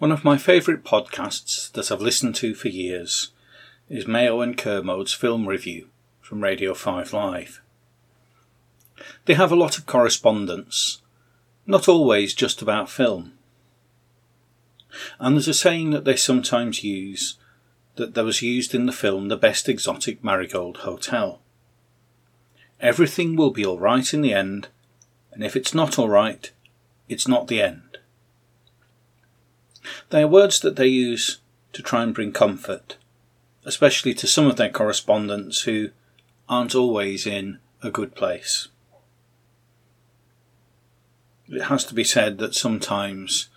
One of my favourite podcasts that I've listened to for years is Mayo and Kermode's film review from Radio 5 Live. They have a lot of correspondence, not always just about film. And there's a saying that they sometimes use that there was used in the film The Best Exotic Marigold Hotel. Everything will be alright in the end, and if it's not alright, it's not the end. They are words that they use to try and bring comfort, especially to some of their correspondents who aren't always in a good place. It has to be said that sometimes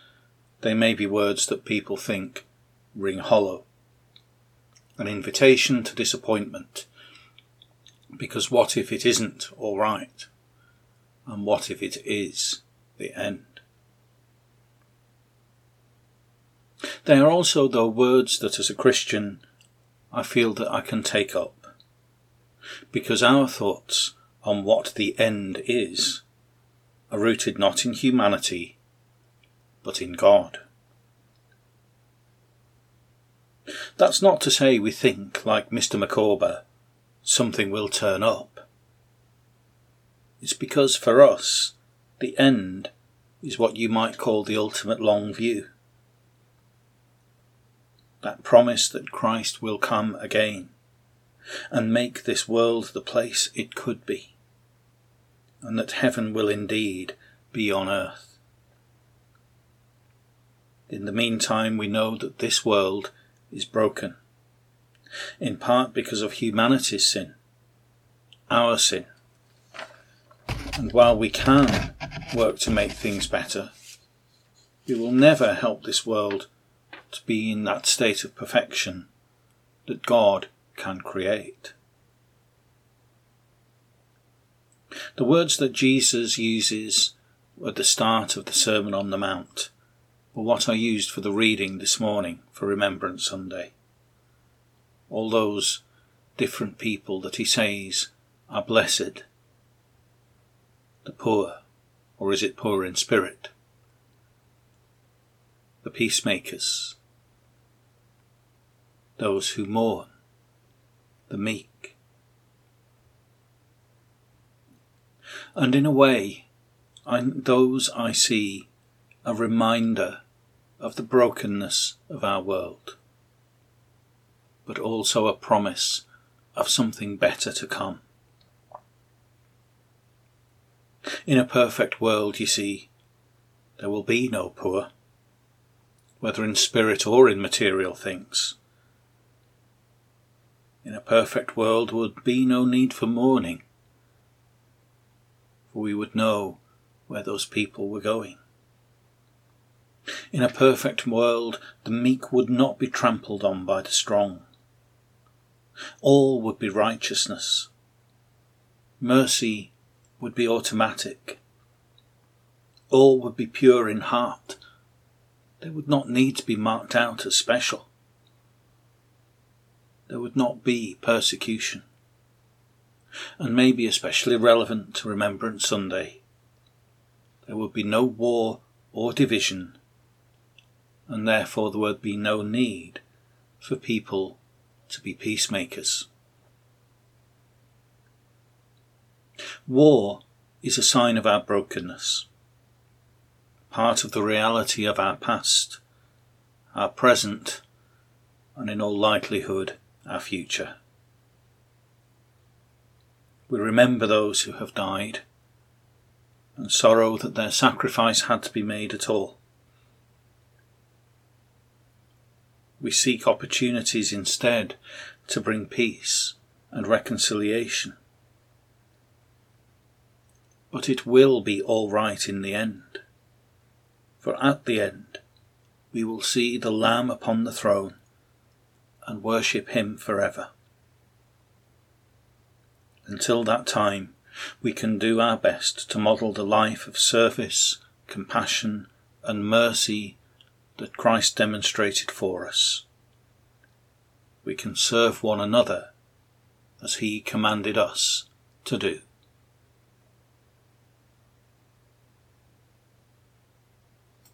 they may be words that people think ring hollow. An invitation to disappointment. Because what if it isn't alright? And what if it is the end? They are also, though, words that as a Christian I feel that I can take up. Because our thoughts on what the end is are rooted not in humanity, but in God. That's not to say we think, like Mr. Micawber, something will turn up. It's because for us, the end is what you might call the ultimate long view. That promise that Christ will come again and make this world the place it could be and that heaven will indeed be on earth. In the meantime, we know that this world is broken, in part because of humanity's sin, our sin. And while we can work to make things better, we will never help this world be in that state of perfection that God can create. The words that Jesus uses at the start of the Sermon on the Mount were what I used for the reading this morning for Remembrance Sunday. All those different people that he says are blessed. The poor, or is it poor in spirit? The peacemakers. Those who mourn. The meek And in a way, I, those I see a reminder of the brokenness of our world, but also a promise of something better to come. In a perfect world, you see, there will be no poor, whether in spirit or in material things. In a perfect world would be no need for mourning for we would know where those people were going. In a perfect world, the meek would not be trampled on by the strong. All would be righteousness. Mercy would be automatic. All would be pure in heart. They would not need to be marked out as special. There would not be persecution and may be especially relevant to Remembrance Sunday. There would be no war or division, and therefore there would be no need for people to be peacemakers. War is a sign of our brokenness, part of the reality of our past, our present, and in all likelihood our future. We remember those who have died and sorrow that their sacrifice had to be made at all. We seek opportunities instead to bring peace and reconciliation. But it will be all right in the end. For at the end, we will see the Lamb upon the throne and worship him forever. Until that time, we can do our best to model the life of service, compassion, and mercy that Christ demonstrated for us. We can serve one another as he commanded us to do.